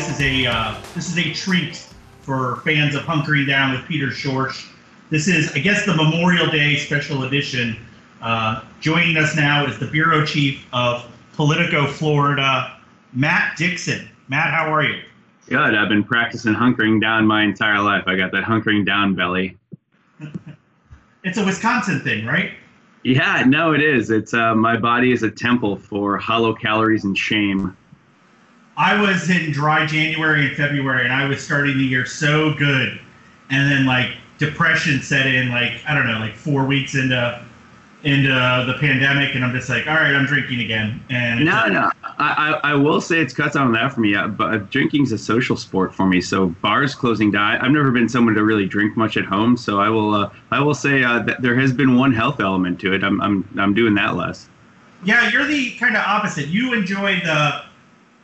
this is a uh, this is a treat for fans of Hunkering Down with Peter Schorsch. This is, I guess, the Memorial Day special edition. Uh, joining us now is the bureau chief of Politico Florida, Matt Dixon. Matt, how are you? Good. I've been practicing hunkering down my entire life. I got that hunkering down belly. it's a Wisconsin thing, right? Yeah, no, it is. It's uh, my body is a temple for hollow calories and shame. I was in dry January and February, and I was starting the year so good, and then like depression set in, like I don't know, like four weeks into into the pandemic, and I'm just like, all right, I'm drinking again. And no, no, I, I, I will say it's cuts on that for me. But drinking's a social sport for me. So bars closing down. I've never been someone to really drink much at home. So I will uh, I will say uh, that there has been one health element to it. I'm I'm I'm doing that less. Yeah, you're the kind of opposite. You enjoy the.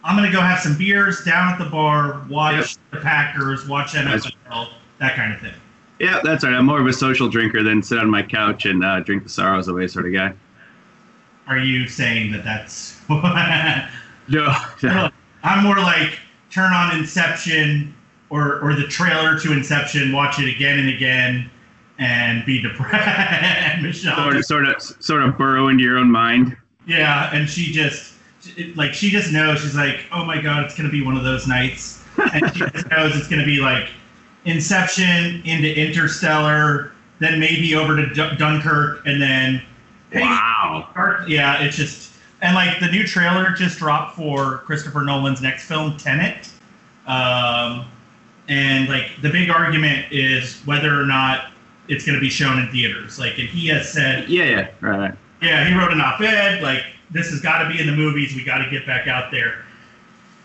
I'm gonna go have some beers down at the bar, watch yep. the Packers, watch NFL, that kind of thing. Yeah, that's right. I'm more of a social drinker than sit on my couch and uh, drink the sorrows away sort of guy. Are you saying that that's? no, no. I'm more like turn on Inception or or the trailer to Inception, watch it again and again, and be depressed. sort of, sort of, sort of burrow into your own mind. Yeah, and she just like she just knows. She's like, oh my god, it's gonna be one of those nights, and she just knows it's gonna be like Inception into Interstellar, then maybe over to D- Dunkirk, and then wow, yeah, it's just and like the new trailer just dropped for Christopher Nolan's next film, Tenet. Um, and like the big argument is whether or not it's going to be shown in theaters. Like, and he has said, yeah, yeah, right. Yeah, he wrote an op-ed like this has got to be in the movies. We got to get back out there.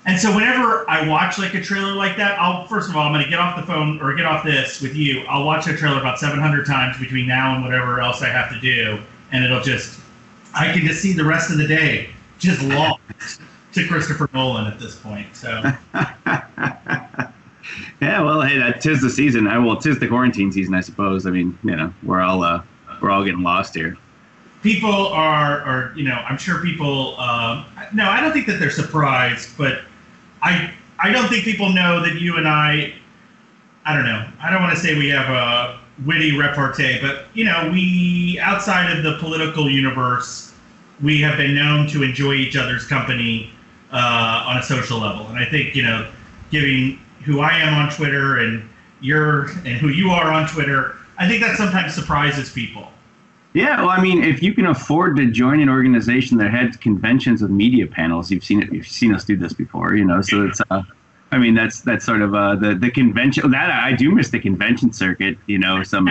And so whenever I watch like a trailer like that, I'll first of all I'm going to get off the phone or get off this with you. I'll watch a trailer about 700 times between now and whatever else I have to do, and it'll just I can just see the rest of the day just lost to Christopher Nolan at this point. So. yeah, well, hey, that tis the season. I well, tis the quarantine season, I suppose. I mean, you know, we're all uh, we're all getting lost here people are, are you know, I'm sure people. Um, no, I don't think that they're surprised, but I I don't think people know that you and I. I don't know. I don't want to say we have a witty repartee, but you know, we outside of the political universe, we have been known to enjoy each other's company uh, on a social level, and I think you know, giving who I am on Twitter and you're and who you are on Twitter, I think that sometimes surprises people. Yeah, well, I mean, if you can afford to join an organization that had conventions with media panels, you've seen it. You've seen us do this before, you know. So it's, uh, I mean, that's that's sort of uh, the the convention. That I do miss the convention circuit. You know, some,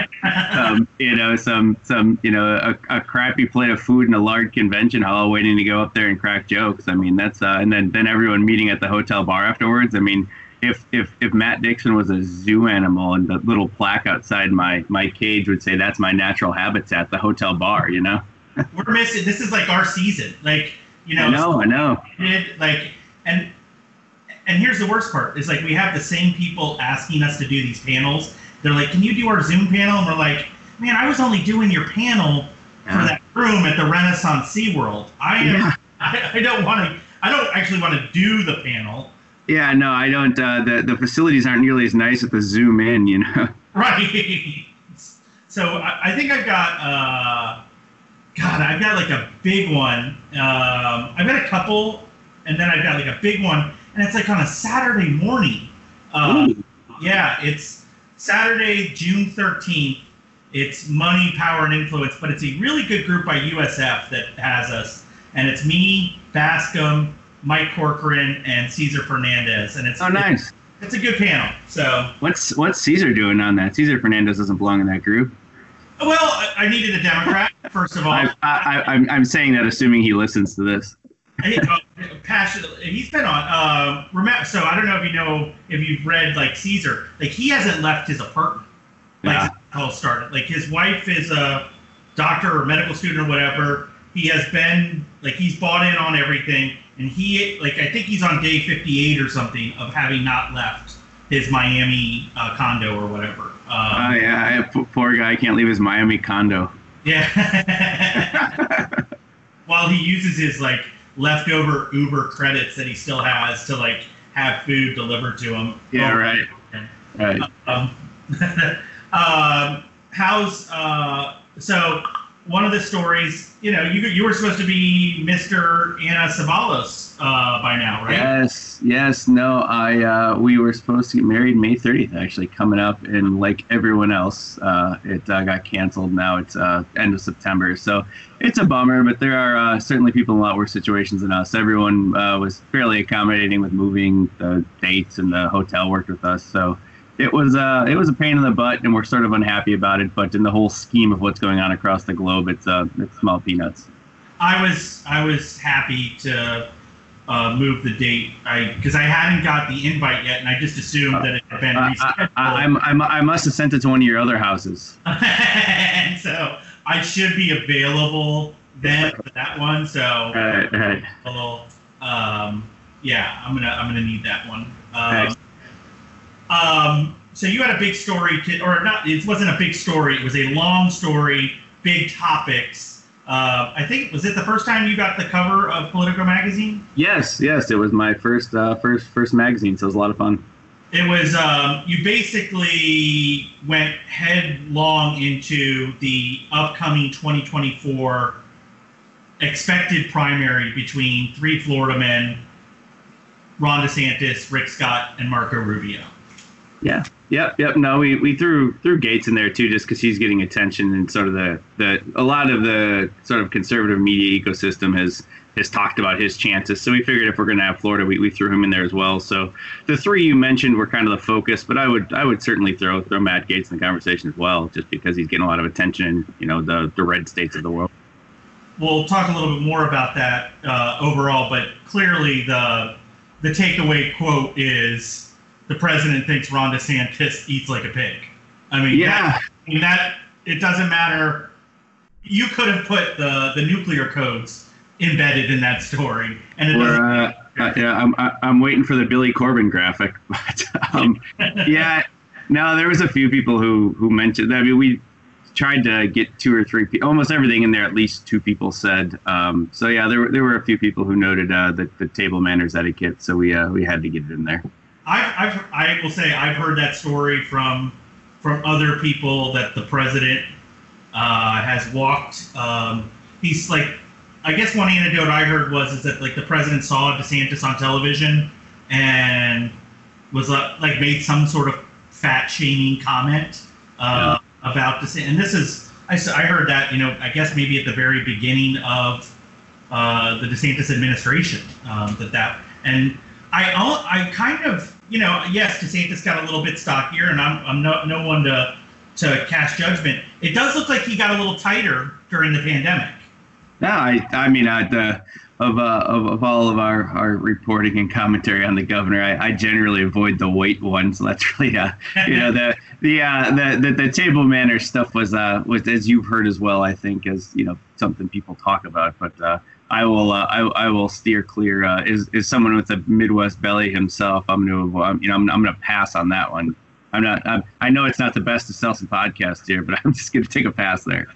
um, you know, some some, you know, a, a crappy plate of food in a large convention hall, waiting to go up there and crack jokes. I mean, that's uh, and then then everyone meeting at the hotel bar afterwards. I mean, if if if Matt Dixon was a zoo animal and the little plaque outside my my cage would say that's my natural habitat, the hotel bar, you know. We're missing. This is like our season. Like you know. I know. I know. Like and and here's the worst part is like we have the same people asking us to do these panels. They're like, "Can you do our Zoom panel?" And we're like, "Man, I was only doing your panel yeah. for that room at the Renaissance SeaWorld. I am. Yeah. I, I don't want to. I don't actually want to do the panel." Yeah, no, I don't. Uh, the the facilities aren't nearly as nice with the zoom in, you know. Right. So I, I think I've got. Uh, God, I've got like a big one. Um, I've got a couple, and then I've got like a big one, and it's like on a Saturday morning. Uh, yeah, it's Saturday, June thirteenth. It's Money, Power, and Influence, but it's a really good group by USF that has us, and it's me, Bascom, Mike Corcoran and Cesar Fernandez, and it's oh nice. It's, it's a good panel. So what's what's Cesar doing on that? Cesar Fernandez doesn't belong in that group. Well, I, needed a Democrat first of all. I, I, I'm I'm saying that assuming he listens to this. He, uh, passionately, he's been on. Uh, remember, so I don't know if you know if you've read like Cesar, like he hasn't left his apartment. Like yeah. all started. Like his wife is a doctor or medical student or whatever. He has been like he's bought in on everything and he like I think he's on day 58 or something of having not left his Miami uh, condo or whatever. Um, oh yeah, poor guy can't leave his Miami condo. Yeah. While he uses his like leftover Uber credits that he still has to like have food delivered to him. Yeah, Oh, right. Right. Um, um, how's uh, so? One of the stories, you know, you you were supposed to be Mr. Ana Ceballos uh, by now, right? Yes, yes, no. I uh, we were supposed to get married May 30th, actually coming up, and like everyone else, uh, it uh, got canceled. Now it's uh, end of September, so it's a bummer. But there are uh, certainly people in a lot worse situations than us. Everyone was fairly accommodating with moving the dates, and the hotel worked with us. So it was uh, it was a pain in the butt, and we're sort of unhappy about it. But in the whole scheme of what's going on across the globe, it's uh, it's small peanuts. I was I was happy to uh, move the date, I because I hadn't got the invite yet, and I just assumed that it had been I, rescheduled. I, I, I must have sent it to one of your other houses. and so I should be available then for that one. So Right, right. a little, um, yeah, I'm gonna I'm gonna need that one. Um. Um, so you had a big story, to, or not? It wasn't a big story. It was a long story, big topics. Uh, I think was it the first time you got the cover of Politico magazine? Yes, yes, it was my first uh, first first magazine, so it was a lot of fun. It was um, you basically went headlong into the upcoming 2024 expected primary between three Florida men, Ron DeSantis, Rick Scott, and Marco Rubio. Yeah, yep, yep. No, we, we threw threw Gaetz in there too, just because he's getting attention and sort of the, the a lot of the sort of conservative media ecosystem has has talked about his chances. So we figured if we're going to have Florida, we, we threw him in there as well. So the three you mentioned were kind of the focus, but I would I would certainly throw throw Matt Gaetz in the conversation as well, just because he's getting a lot of attention you know the the red states of the world. We'll talk a little bit more about that uh, overall, but clearly the the takeaway quote is the president thinks Ron DeSantis eats like a pig. I mean, Yeah, I mean that it doesn't matter. You could have put the the nuclear codes embedded in that story, and it Or, doesn't. uh, uh, yeah, I'm I'm waiting for the Billy Corben graphic, but um, yeah, no, there was a few people who who mentioned. I mean, we tried to get two or three, pe- almost everything in there. At least two people said. Um, so yeah, there were there were a few people who noted uh, the the table manners etiquette. So we uh, we had to get it in there. I've, I've I will say I've heard that story from from other people that the president uh, has walked. Um, he's like, I guess one anecdote I heard was is that like the president saw DeSantis on television and was uh, like made some sort of fat shaming comment uh, about DeSantis. And this is I, I heard that you know I guess maybe at the very beginning of uh, the DeSantis administration um, that that and I I kind of you know yes DeSantis got a little bit stockier and I'm I'm no no one to to cast judgment. It does look like he got a little tighter during the pandemic. No, I I mean uh, the of, uh, of of all of our, our reporting and commentary on the governor, I, I generally avoid the white ones. That's really uh, you know the the, uh, the the the table manner stuff was uh was as you've heard as well. I think as you know something people talk about, but uh, I will uh, I, I will steer clear. Uh, is is someone with a Midwest belly himself? I'm avoid. You know I'm I'm to pass on that one. I'm not. I'm, I know it's not the best to sell some podcasts here, but I'm just going to take a pass there.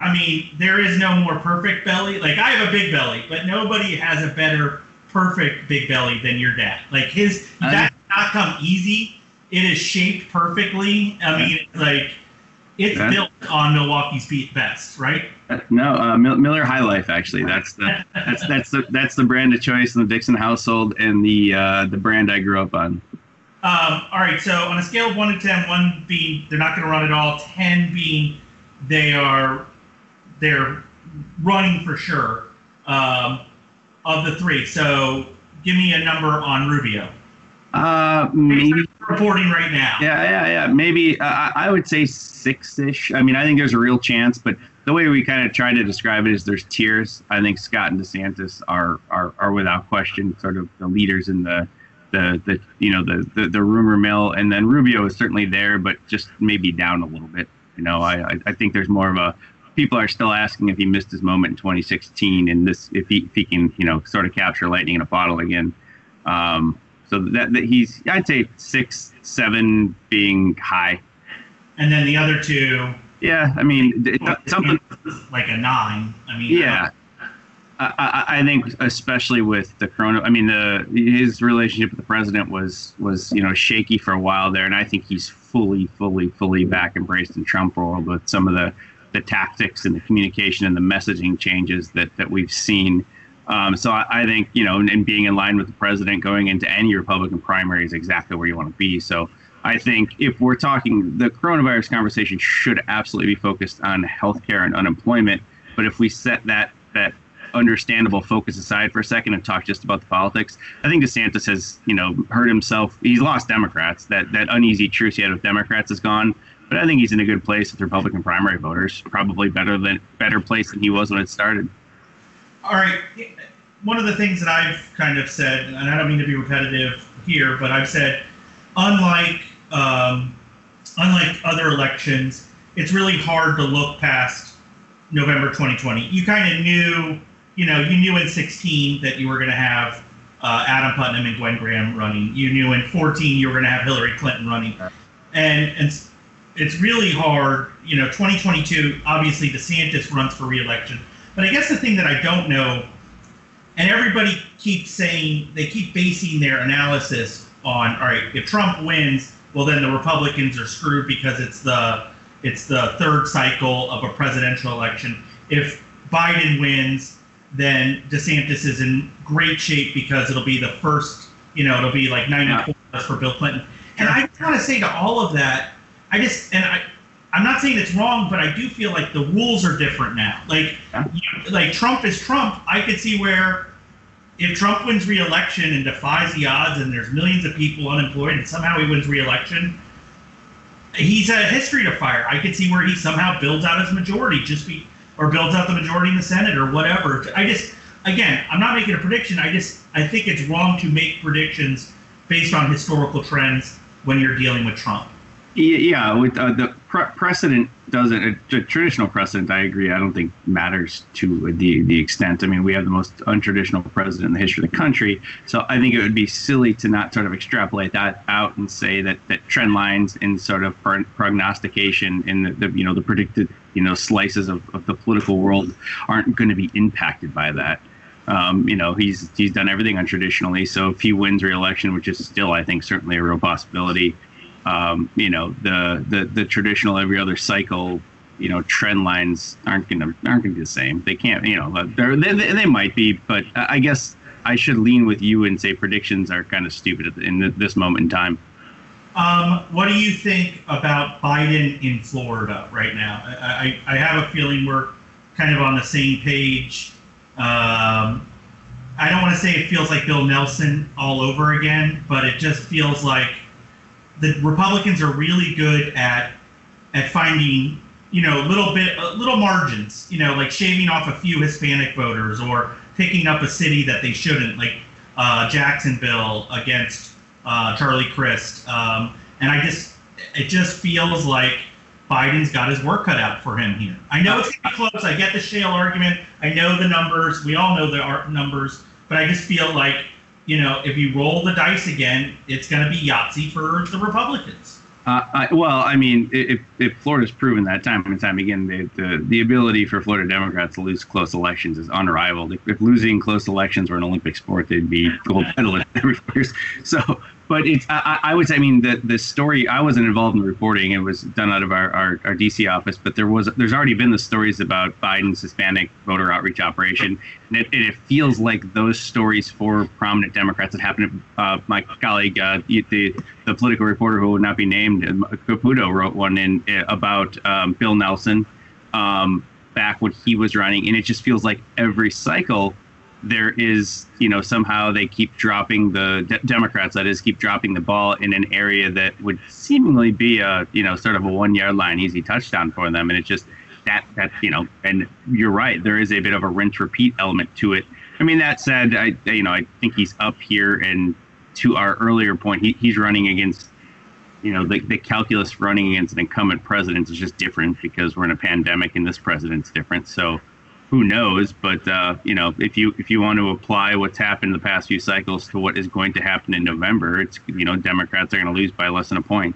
I mean, there is no more perfect belly. Like I have a big belly, but nobody has a better perfect big belly than your dad. Like his that not come easy. It is shaped perfectly. I mean, it's like it's Yeah. built on Milwaukee's beat best, right? Uh, No, uh, Mil- Miller High Life actually. That's the that's that's the that's the brand of choice in the Dixon household and the uh, the brand I grew up on. Um, all right, so on a scale of one to ten, one being they're not going to run at all, ten being they are they're running for sure. Um, of the three, so give me a number on Rubio. Uh, maybe Reporting right now. yeah yeah yeah maybe uh, I would say six ish. I mean I think there's a real chance, but the way we kind of try to describe it is there's tiers. I think Scott and DeSantis are are, are without question sort of the leaders in the the, the you know the, the the rumor mill, and then Rubio is certainly there, but just maybe down a little bit. You know, I I- I think there's more of a people are still asking if he missed his moment in 2016 and this if he if he can you know sort of capture lightning in a bottle again. Um, so that, that he's I'd say six seven being high. And then the other two, Yeah, I mean it, something. like a nine. I mean, Yeah, uh, I, I, think especially with the corona, I mean, the his relationship with the president was was you know shaky for a while there, and I think he's fully, fully, fully back embraced in Trump world with some of the the tactics and the communication and the messaging changes that that we've seen. Um, so I, I, think you know, and being in line with the president going into any Republican primary is exactly where you want to be. So I think if we're talking, the coronavirus conversation should absolutely be focused on healthcare and unemployment. But if we set that that understandable focus aside for a second and talk just about the politics. I think DeSantis has, you know, hurt himself. He's lost Democrats. That that uneasy truce he had with Democrats is gone. But I think he's in a good place with Republican primary voters. Probably better than better place than he was when it started. All right. One of the things that I've kind of said, and I don't mean to be repetitive here, but I've said, unlike um, unlike other elections, it's really hard to look past November 2020. You kind of knew you know, you knew in 16 that you were going to have uh, Adam Putnam and Gwen Graham running. You knew in 14 you were going to have Hillary Clinton running, and and it's really hard. You know, 2022 obviously DeSantis runs for reelection, but I guess the thing that I don't know, and everybody keeps saying they keep basing their analysis on all right, if Trump wins, well then the Republicans are screwed because it's the it's the third cycle of a presidential election. If Biden wins, then DeSantis is in great shape because it'll be the first, you know, it'll be like 94 yeah. for Bill Clinton. And I want to say to all of that, I just, and I, I'm not saying it's wrong, but I do feel like the rules are different now. Like, like Trump is Trump. I could see where if Trump wins re-election and defies the odds, and there's millions of people unemployed, and somehow he wins re-election, he's a history to fire. I could see where he somehow builds out his majority just be or builds out the majority in the Senate or whatever. I just, again, I'm not making a prediction. I just, I think it's wrong to make predictions based on historical trends when you're dealing with Trump. Yeah, with uh, the pre- precedent doesn't uh, traditional precedent. I agree. I don't think matters to the the extent. I mean, we have the most untraditional president in the history of the country, so I think it would be silly to not sort of extrapolate that out and say that that trend lines in sort of prognostication in the, the you know the predicted you know slices of, of the political world aren't going to be impacted by that. Um, you know, he's he's done everything untraditionally. So if he wins re-election, which is still, I think, certainly a real possibility, um, you know, the, the the traditional every other cycle, you know, trend lines aren't gonna aren't gonna be the same. They can't, you know, they they might be, but I guess I should lean with you and say predictions are kind of stupid in this moment in time. Um, what do you think about Biden in Florida right now? I, I, I have a feeling we're kind of on the same page. Um, I don't want to say it feels like Bill Nelson all over again, but it just feels like the Republicans are really good at at finding you know little bit uh, little margins, you know, like shaving off a few Hispanic voters or picking up a city that they shouldn't, like uh, Jacksonville against uh, Charlie Crist. Um, and I just, it just feels like Biden's got his work cut out for him here. I know it's to be close. I get the shale argument. I know the numbers. We all know the numbers. But I just feel like, you know, if you roll the dice again, it's going to be Yahtzee for the Republicans. Uh, I, well, I mean, if, if Florida's proven that time and time again, the, the, the ability for Florida Democrats to lose close elections is unrivaled. If, if losing close elections were an Olympic sport, they'd be gold medalists every year. So but it's I, I say I mean the the story I wasn't involved in the reporting. It was done out of our, our, our DC office but there was there's already been the stories about Biden's Hispanic voter outreach operation. And it, it feels like those stories for prominent Democrats that happened uh, my colleague uh, the the political reporter who would not be named Caputo wrote one in uh, about um, Bill Nelson um, back when he was running. And it just feels like every cycle there is, you know, somehow they keep dropping the de- Democrats, that is, keep dropping the ball in an area that would seemingly be a, you know, sort of a one yard line easy touchdown for them. And it's just that, that, you know, and you're right, there is a bit of a rinse repeat element to it. I mean, that said, I, you know, I think he's up here. And to our earlier point, he, he's running against, you know, the, the calculus running against an incumbent president is just different because we're in a pandemic and this president's different. So, who knows? But uh, you know, if you if you want to apply what's happened in the past few cycles to what is going to happen in November, it's you know Democrats are going to lose by less than a point.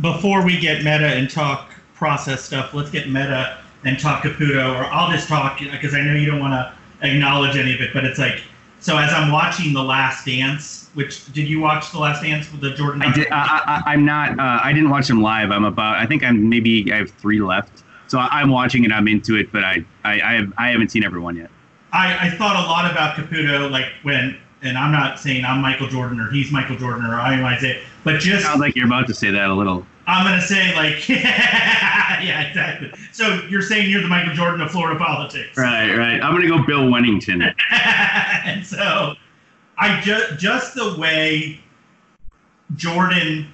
Before we get meta and talk process stuff, let's get meta and talk Caputo, or I'll just talk because I know you don't want to acknowledge any of it, but it's like so as I'm watching The Last Dance, which did you watch The Last Dance with the Jordan? I did. I, I, am not. Uh, I didn't watch them live. I'm about. I think I'm maybe. I have three left. So I'm watching it. I'm into it, but I I I, have, I haven't seen everyone yet. I, I thought a lot about Caputo, like when, and I'm not saying I'm Michael Jordan or he's Michael Jordan or I am Isiah, but just sounds like you're about to say that a little. I'm gonna say like, yeah, exactly. So you're saying you're the Michael Jordan of Florida politics, right? Right. I'm gonna go Bill Wennington. and so, I just just the way Jordan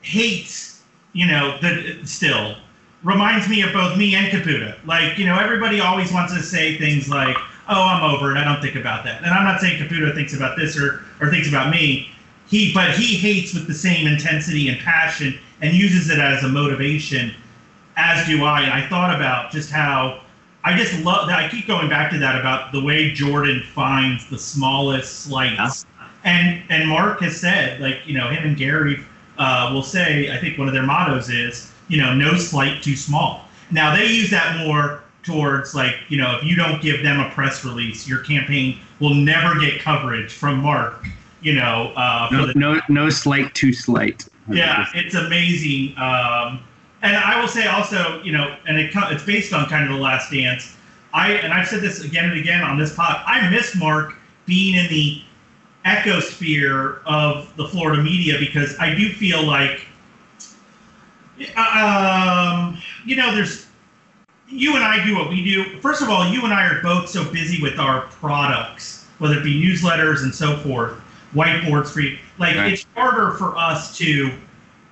hates, you know, the still reminds me of both me and Caputo. Like, you know, everybody always wants to say things like, "Oh, I'm over it. I don't think about that." And I'm not saying Caputo thinks about this or or thinks about me he but he hates with the same intensity and passion and uses it as a motivation as do i and i thought about just how i just love that i keep going back to that about the way jordan finds the smallest slights yeah. and and mark has said like you know him and gary uh, will say i think one of their mottos is you know no slight too small now they use that more towards like you know if you don't give them a press release your campaign will never get coverage from mark you know. Uh, no, the, no, no slight too slight. Yeah, it's amazing. Um, and I will say also, you know, and it, it's based on kind of the Last Dance. I and I've said this again and again on this pod. I miss Marc being in the ecosphere of the Florida media because I do feel like, um, you know, there's you and I do what we do. First of all, you and I are both so busy with our products, whether it be newsletters and so forth, whiteboards for you. Like right. it's harder for us to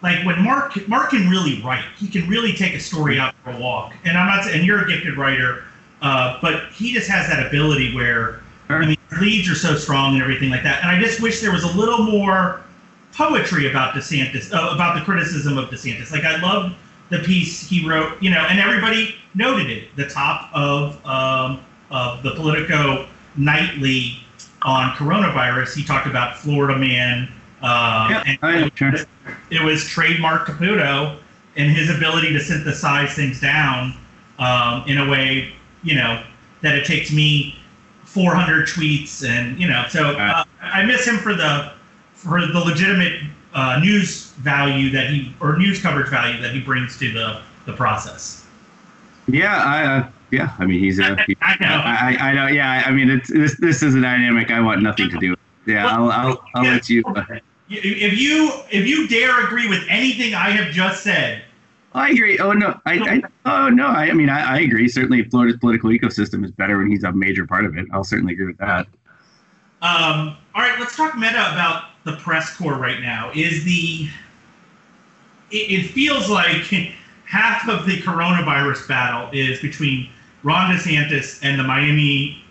like when Marc Marc can really write. He can really take a story out for a walk. And I'm not and you're a gifted writer, uh, but he just has that ability where. I mean leads are so strong and everything like that. And I just wish there was a little more poetry about DeSantis, uh, about the criticism of DeSantis. Like I love the piece he wrote, you know, and everybody noted it. The top of um, of the Politico nightly on coronavirus, he talked about Florida Man. Uh, yeah, and sure. it was trademark Caputo and his ability to synthesize things down um, in a way, you know, that it takes me 400 tweets and you know. So uh, I miss him for the for the legitimate uh, news value that he or news coverage value that he brings to the the process. Yeah, I uh, yeah, I mean he's a. He, I know. I, I, know. Yeah, I mean it's this. This is a dynamic I want nothing to do. with. Yeah, I'll I'll, I'll let you. Uh, if you if you dare agree with anything I have just said. I agree. Oh no, I, I oh no, I, I mean I, I agree. Certainly, Florida's political ecosystem is better when he's a major part of it. I'll certainly agree with that. Um, all right, let's talk meta about the press corps right now. Is the it, it feels like half of the coronavirus battle is between Ron DeSantis and the Miami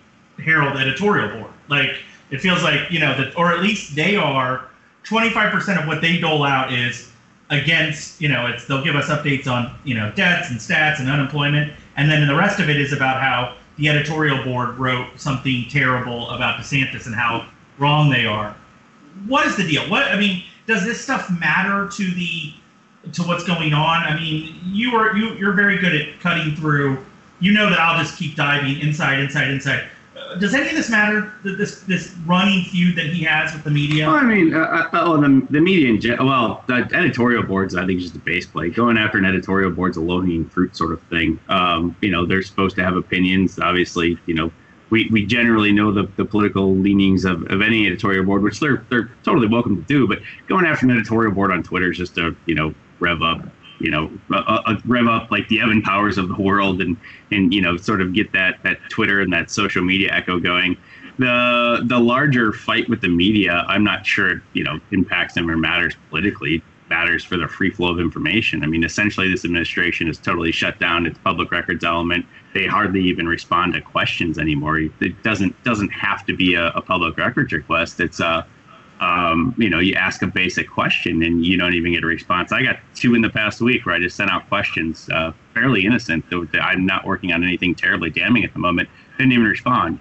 Herald editorial board. Like it feels like you know that, or at least they are. 25% of what they dole out is against, you know, it's they'll give us updates on, you know, debts and stats and unemployment, and then the rest of it is about how the editorial board wrote something terrible about DeSantis and how wrong they are. What is the deal? What I mean, does this stuff matter to the to what's going on? I mean, you are you you're very good at cutting through you know that I'll just keep diving inside, inside, inside. Uh, does any of this matter? This this running feud that he has with the media? Well, I mean, uh, uh, oh, the, the media in general. Well, the editorial boards, I think, is just a base play. Going after an editorial board's a low hanging fruit sort of thing. Um, you know, they're supposed to have opinions. Obviously, you know, we, we generally know the, the political leanings of, of any editorial board, which they're they're totally welcome to do. But going after an editorial board on Twitter is just to you know rev up you know, uh, uh, rev up like the Evan Powers of the world and and you know sort of get that that Twitter and that social media echo going. The the larger fight with the media, I'm not sure it, you know impacts them or matters politically. Matters for the free flow of information. I mean, essentially, this administration has totally shut down its public records element. They hardly even respond to questions anymore. It doesn't doesn't have to be a, a public records request. It's a um, you know, you ask a basic question and you don't even get a response. I got two in the past week where I just sent out questions, uh, fairly innocent. I'm not working on anything terribly damning at the moment. Didn't even respond.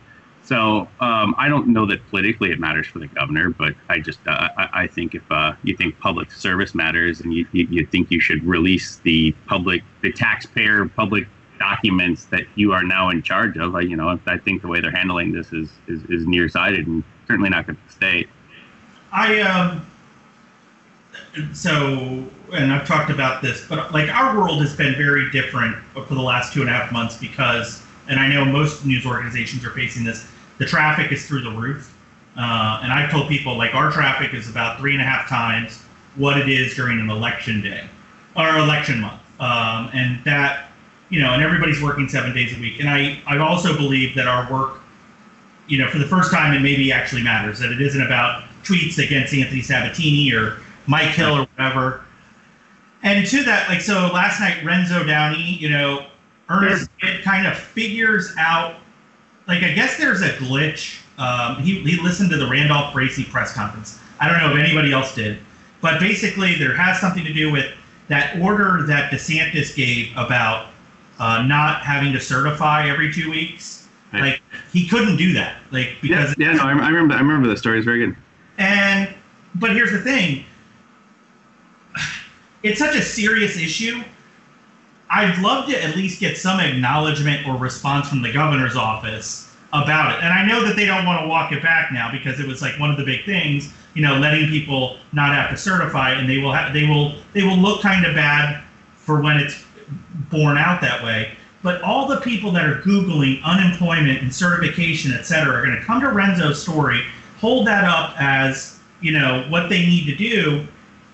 So um, I don't know that politically it matters for the governor, but I just uh, I, I, think if uh, you think public service matters and you, you, you, think you should release the public, the taxpayer public documents that you are now in charge of. I, you know, I think the way they're handling this is is, is nearsighted and certainly not good for the state. I um. So, and I've talked about this, but like our world has been very different for the last two and a half months because, and I know most news organizations are facing this. The traffic is through the roof, uh, and I've told people like our traffic is about three and a half times what it is during an election day or election month, um, and that you know, and everybody's working seven days a week. And I, I also believe that our work, you know, for the first time, it maybe actually matters. That it isn't about tweets against Anthony Sabatini or Mike Hill or whatever. And to that, like, so last night, Renzo Downey, you know, Ernest it kind of figures out, like, I guess there's a glitch. Um, he, he listened to the Randolph Bracy press conference. I don't know if anybody else did, but basically, there has something to do with that order that DeSantis gave about uh, not having to certify every two weeks. Right. Like he couldn't do that, like because yeah, yeah no, I, I remember I remember the story. It's very good. And but here's the thing: it's such a serious issue. I'd love to at least get some acknowledgement or response from the governor's office about it. And I know that they don't want to walk it back now because it was like one of the big things, you know, letting people not have to certify, and they will have they will they will look kind of bad for when it's borne out that way. But all the people that are Googling unemployment and certification, et cetera, are going to come to Renzo's story, hold that up as, you know, what they need to do.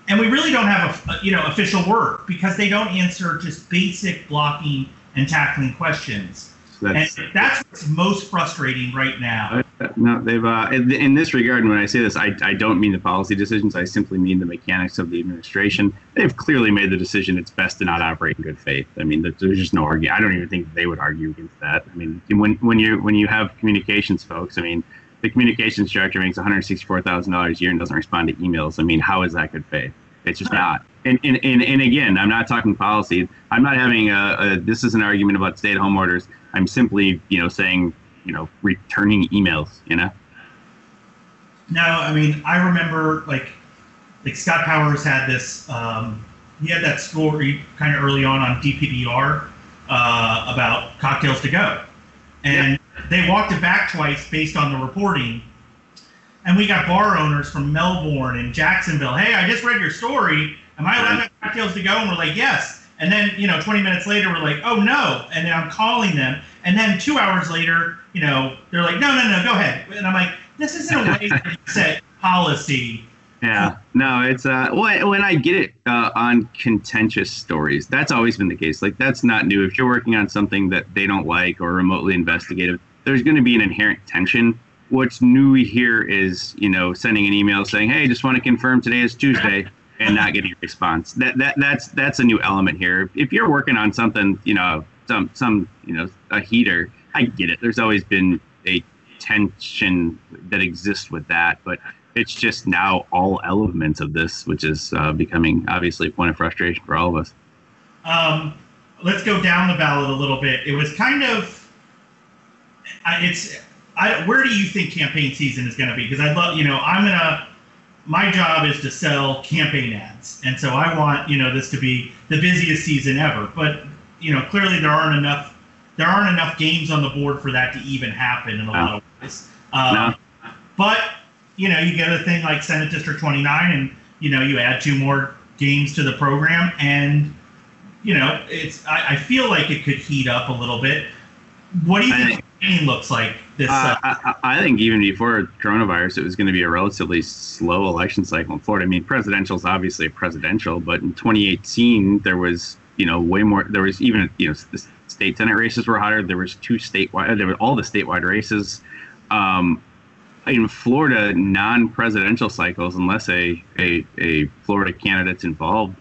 And we really don't have a, you know, official work because they don't answer just basic blocking and tackling questions. That's, and that's what's most frustrating right now. No, they've uh, in, in, this regard. When I say this, I, I don't mean the policy decisions. I simply mean the mechanics of the administration. They've clearly made the decision it's best to not operate in good faith. I mean, there's just no argument. I don't even think they would argue against that. I mean, when when you when you have communications folks, I mean, the communications director makes one hundred sixty-four thousand dollars a year and doesn't respond to emails. I mean, how is that good faith? It's just not. And, and, and, and again, I'm not talking policy. I'm not having a, a this is an argument about stay-at-home orders. I'm simply, you know, saying, you know, returning emails, you know? No, I mean, I remember like, like Scott Powers had this, um, he had that story kind of early on on DBPR uh, about cocktails to go. And. They walked it back twice based on the reporting. And we got bar owners from Melbourne and Jacksonville. Hey, I just read your story. Am I allowed to cocktails to go? And we're like, yes. And then, you know, 20 minutes later, we're like, oh no. And then I'm calling them. And then two hours later, you know, they're like, no, no, no, go ahead. And I'm like, this isn't a way to set policy. Yeah, no, it's uh, when, when I get it uh, on contentious stories, that's always been the case. Like that's not new. If you're working on something that they don't like or remotely investigative, there's going to be an inherent tension. What's new here is, you know, sending an email saying, "Hey, just want to confirm today is Tuesday." and not getting a response. That that that's that's a new element here. If you're working on something, you know, some some you know a heater, I get it. There's always been a tension that exists with that, but it's just now all elements of this, which is uh, becoming obviously a point of frustration for all of us. Um, let's go down the ballot a little bit. It was kind of, it's, I, where do you think campaign season is going to be? Because I love, you know, I'm gonna my job is to sell campaign ads, and so I want you know this to be the busiest season ever. But you know, clearly there aren't enough there aren't enough games on the board for that to even happen in a lot of ways. Um, no. But you know, you get a thing like Senate District 29, and you know, you add two more games to the program, and you know, it's I, I feel like it could heat up a little bit. What do you think looks like this? Uh, uh, I, I, think even before coronavirus, it was going to be a relatively slow election cycle in Florida. I mean, presidential is obviously presidential, but in 2018 there was you know way more. There was even you know the state senate races were hotter. There was two statewide. There were all the statewide races. Um, in Florida, non-presidential cycles, unless a, a, a Florida candidate's involved,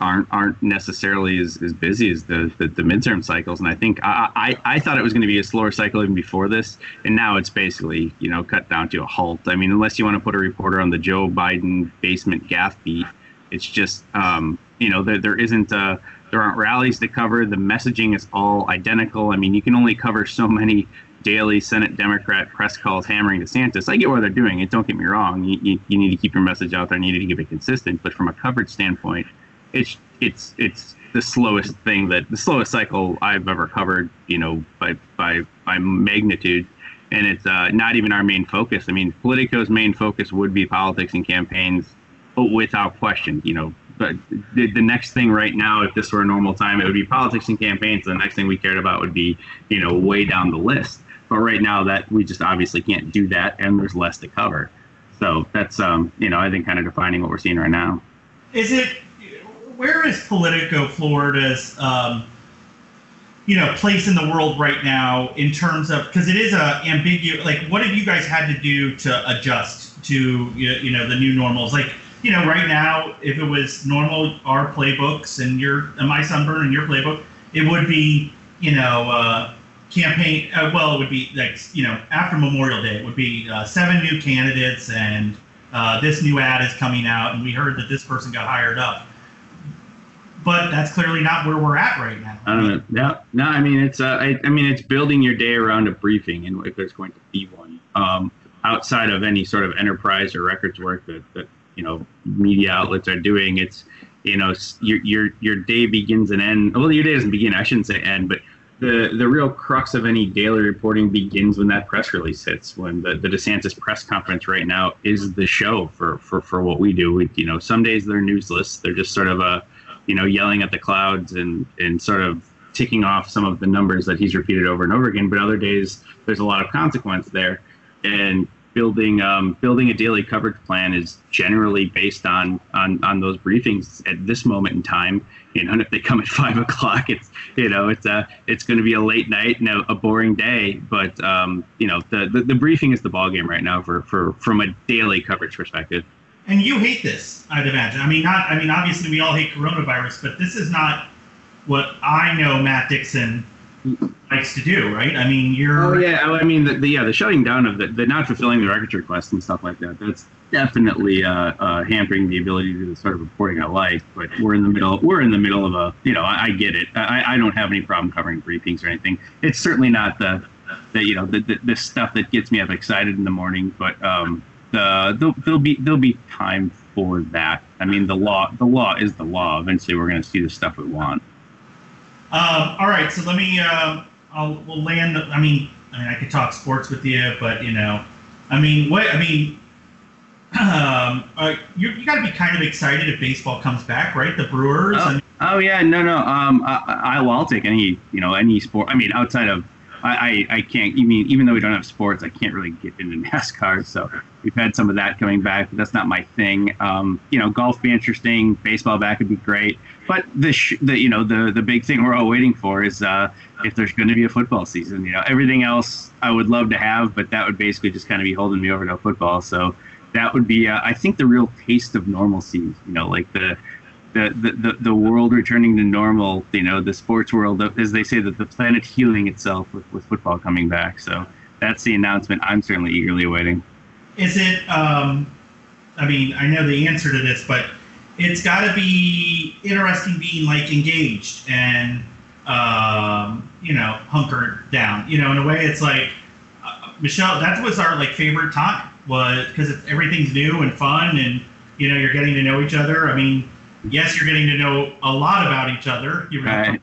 aren't aren't necessarily as, as busy as the, the, the midterm cycles. And I think I, I, I thought it was going to be a slower cycle even before this, and now it's basically you know cut down to a halt. I mean, unless you want to put a reporter on the Joe Biden basement gaffe beat, it's just um, you know there there isn't a, there aren't rallies to cover. The messaging is all identical. I mean, you can only cover so many daily Senate Democrat press calls hammering DeSantis. I get what they're doing it. Don't get me wrong. You, you, you need to keep your message out there. You need to keep it consistent. But from a coverage standpoint, it's it's it's the slowest thing that the slowest cycle I've ever covered, you know, by by by magnitude. And it's uh, not even our main focus. I mean, Politico's main focus would be politics and campaigns, without question. You know, but the, the next thing right now, if this were a normal time, it would be politics and campaigns. The next thing we cared about would be, you know, way down the list. But right now, that we just obviously can't do that, and there's less to cover. So that's, um, you know, I think kind of defining what we're seeing right now. Is it where is Politico Florida's um, you know place in the world right now in terms of because it is a ambiguous like what have you guys had to do to adjust to you know the new normals? Like you know right now if it was normal our playbooks and your and my sunburn and your playbook it would be you know uh, campaign uh, well it would be like you know after memorial day it would be uh, seven new candidates and uh, this new ad is coming out and we heard that this person got hired up but that's clearly not where we're at right now. I don't know. No, no. I mean, it's uh, I, I mean, it's building your day around a briefing, and if there's going to be one, um, outside of any sort of enterprise or records work that, that you know media outlets are doing, it's you know your your your day begins and ends. Well, your day doesn't begin. I shouldn't say end, but the the real crux of any daily reporting begins when that press release hits. When the, the DeSantis press conference right now is the show for for for what we do. We, you know, some days they're newsless. They're just sort of a you know, yelling at the clouds and and sort of ticking off some of the numbers that he's repeated over and over again. But other days, there's a lot of consequence there, and building um, building a daily coverage plan is generally based on on on those briefings at this moment in time. You know, and if they come at five o'clock, it's you know it's a it's going to be a late night and a, a boring day. But um, you know, the, the the briefing is the ball game right now for for from a daily coverage perspective and you hate this, I'd imagine. I mean, not. I mean, obviously we all hate coronavirus, but this is not what I know Matt Dixon likes to do, right? I mean, you're. Oh yeah, I mean, the, the yeah, the shutting down of the, the not fulfilling the records request and stuff like that. That's definitely uh, uh, hampering the ability to do the sort of reporting I like. But we're in the middle. We're in the middle of a. You know, I, I get it. I, I don't have any problem covering briefings or anything. It's certainly not the, the you know, the, the, the stuff that gets me up excited in the morning. But um, uh, there'll, there'll be there'll be time for that. I mean, the law the law is the law. Eventually, we're going to see the stuff we want. Um, all right, so let me. Uh, I'll we'll land. I mean, I mean, I could talk sports with you, but you know, I mean, what I mean. Um, uh, you, you got to be kind of excited if baseball comes back, right? The Brewers. Oh, and- oh yeah, no, no. Um, I, I, will take any, you know, any sport. I mean, outside of I, I, I can't even even though we don't have sports, I can't really get into NASCAR. So we've had some of that coming back, but that's not my thing. Um, you know, golf be interesting, baseball back would be great. But the sh- the you know the the big thing we're all waiting for is uh, if there's going to be a football season. You know, everything else I would love to have, but that would basically just kind of be holding me over to football. So that would be uh, I think the real taste of normalcy. You know, like the the, the, the world returning to normal, you know, the sports world, as they say, that the planet healing itself with, with football coming back. So that's the announcement I'm certainly eagerly awaiting. Is it, um, I mean, I know the answer to this, but it's got to be interesting being like engaged and, um, you know, hunkered down. You know, in a way, it's like, uh, Michelle, that was our like favorite time was because everything's new and fun and, you know, you're getting to know each other. I mean, yes, you're getting to know a lot about each other. You right.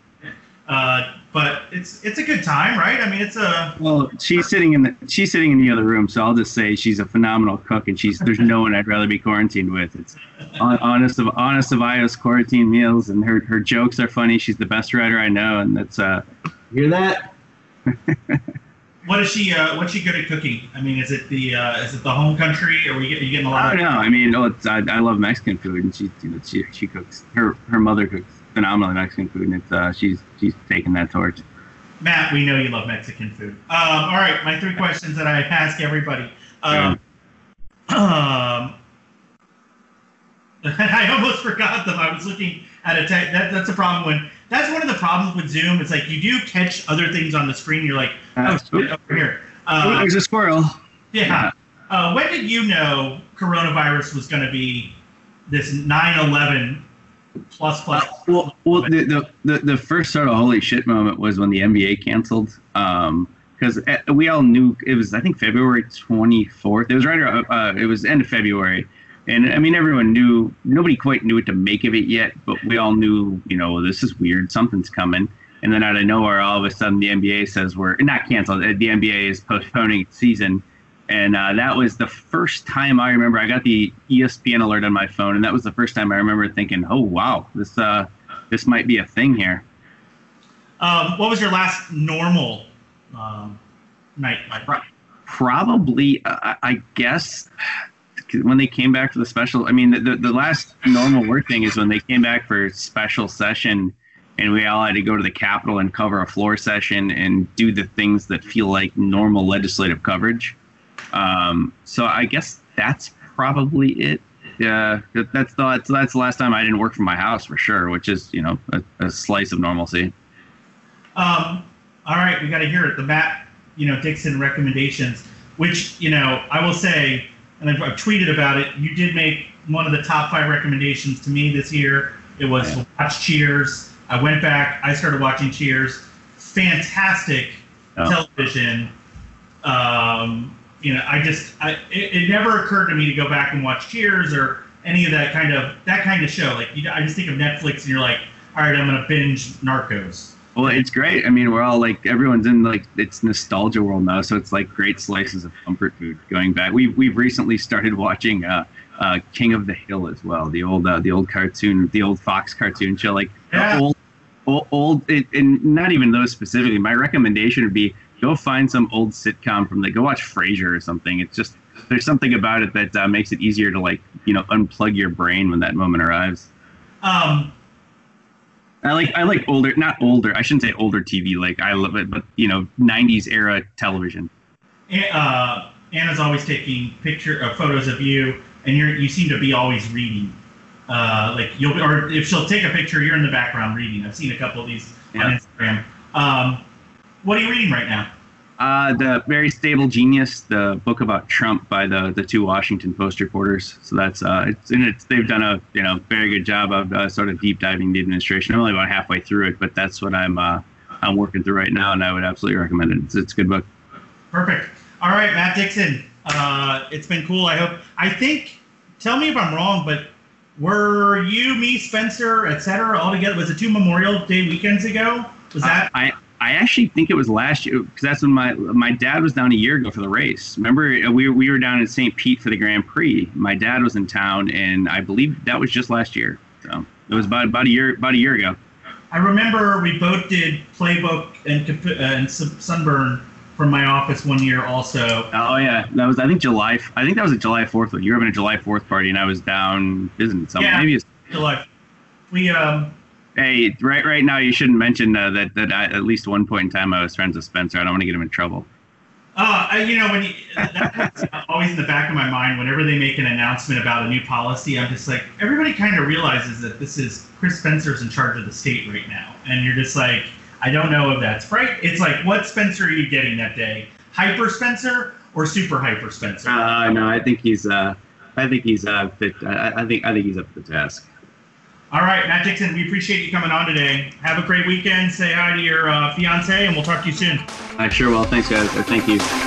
Uh, but it's it's a good time, right? I mean, it's a. Well, she's sitting in the she's sitting in the other room, so I'll just say she's a phenomenal cook, and she's there's no one I'd rather be quarantined with. It's honest of honest of Io's quarantine meals, and her her jokes are funny. She's the best writer I know, and that's uh. Hear that? What is she? Uh, what's she good at cooking? I mean, is it the uh, is it the home country? Are we get, you getting a lot? I don't know. I mean, oh, it's, I, I love Mexican food, and she you know, she she cooks her her mother cooks phenomenal Mexican food, and it's uh, she's she's taking that torch. Matt, we know you love Mexican food. Um, all right, my three questions that I ask everybody. Um, um, I almost forgot them. I was looking at a text. That, that's a problem when that's one of the problems with Zoom. It's like you do catch other things on the screen. You're like, oh, shit, over here. Uh, there's a squirrel. Yeah. yeah. Uh, when did you know coronavirus was going to be this 9/11 plus plus? Well, well, the, the, the first sort of holy shit moment was when the NBA canceled. Um, because uh, we all knew it was I think February 24th. It was right. Around, uh, it was end of February And I mean, everyone knew, nobody quite knew what to make of it yet, but we all knew, you know, this is weird, something's coming. And then out of nowhere, all of a sudden, the NBA says we're not canceled. The NBA is postponing season, and uh, that was the first time I remember. I got the ESPN alert on my phone, and that was the first time I remember thinking, "Oh wow, this uh, this might be a thing here." Um, what was your last normal um, night? Probably, uh, I guess, when they came back for the special. I mean, the, the, the last normal work thing is when they came back for special session and we all had to go to the Capitol and cover a floor session and do the things that feel like normal legislative coverage. Um, so I guess that's probably it. Yeah, that's the that's, that's the last time I didn't work from my house for sure, which is you know a, a slice of normalcy. Um, all right, we got to hear it. The Matt, you know, Dixon recommendations, which you know I will say, and I've, I've tweeted about it. You did make one of the top five recommendations to me this year. It was yeah. watch Cheers I went back. I started watching Cheers. Fantastic oh. television. Um, you know, I just, I, it, it, never occurred to me to go back and watch Cheers or any of that kind of that kind of show. Like, you, I just think of Netflix, and you're like, all right, I'm gonna binge Narcos. Well, it's great. I mean, we're all like, everyone's in like it's nostalgia world now, so it's like great slices of comfort food going back. We've we've recently started watching uh, uh, King of the Hill as well, the old uh, the old cartoon, the old Fox cartoon show, like yeah. old old, old it, and not even those specifically. My recommendation would be go find some old sitcom from the go watch Frasier or something. It's just there's something about it that uh, makes it easier to like you know unplug your brain when that moment arrives. Um, I like I like older, not older. I shouldn't say older TV. Like I love it, but you know, '90s era television. Uh, Ana's always taking picture uh, photos of you, and you're you seem to be always reading. Uh, like you'll or if she'll take a picture, you're in the background reading. I've seen a couple of these yeah. on Instagram. Um, what are you reading right now? Uh, the very stable genius, the book about Trump by the the two Washington Post reporters. So that's uh, it's and it's they've done a you know very good job of uh, sort of deep diving the administration. I'm only about halfway through it, but that's what I'm uh, I'm working through right now, and I would absolutely recommend it. It's, it's a good book. Perfect. All right, Matt Dixon. Uh, it's been cool. I hope. I think. Tell me if I'm wrong, but were you, me, Spencer, etc., all together? Was it two Memorial Day weekends ago? Was that? I I actually think it was last year because that's when my my dad was down a year ago for the race. Remember, we we were down in St. Pete for the Grand Prix. My dad was in town, and I believe that was just last year. So it was about about a year about a year ago. I remember we both did playbook and, uh, and sunburn from my office one year also. Oh yeah, that was I think July. I think that was a July Fourth. You were having a July Fourth party, and I was down visiting someone. Yeah, maybe it's July. We um. Hey, right right now you shouldn't mention uh, that that I, at least one point in time I was friends with Spencer. I don't want to get him in trouble. Uh, I, you know, when you, that's always in the back of my mind. Whenever they make an announcement about a new policy, I'm just like, everybody kind of realizes that this is Chris Spencer's in charge of the state right now, and you're just like, I don't know if that's right. It's like, what Spencer are you getting that day? Hyper Spencer or Super Hyper Spencer? Uh, no, I think he's. Uh, I think he's uh, fit. I, I think. I think he's up to the task. All right, Matt Dixon, we appreciate you coming on today. Have a great weekend. Say hi to your uh, fiance, and we'll talk to you soon. I sure will. Thanks, guys. Thank you.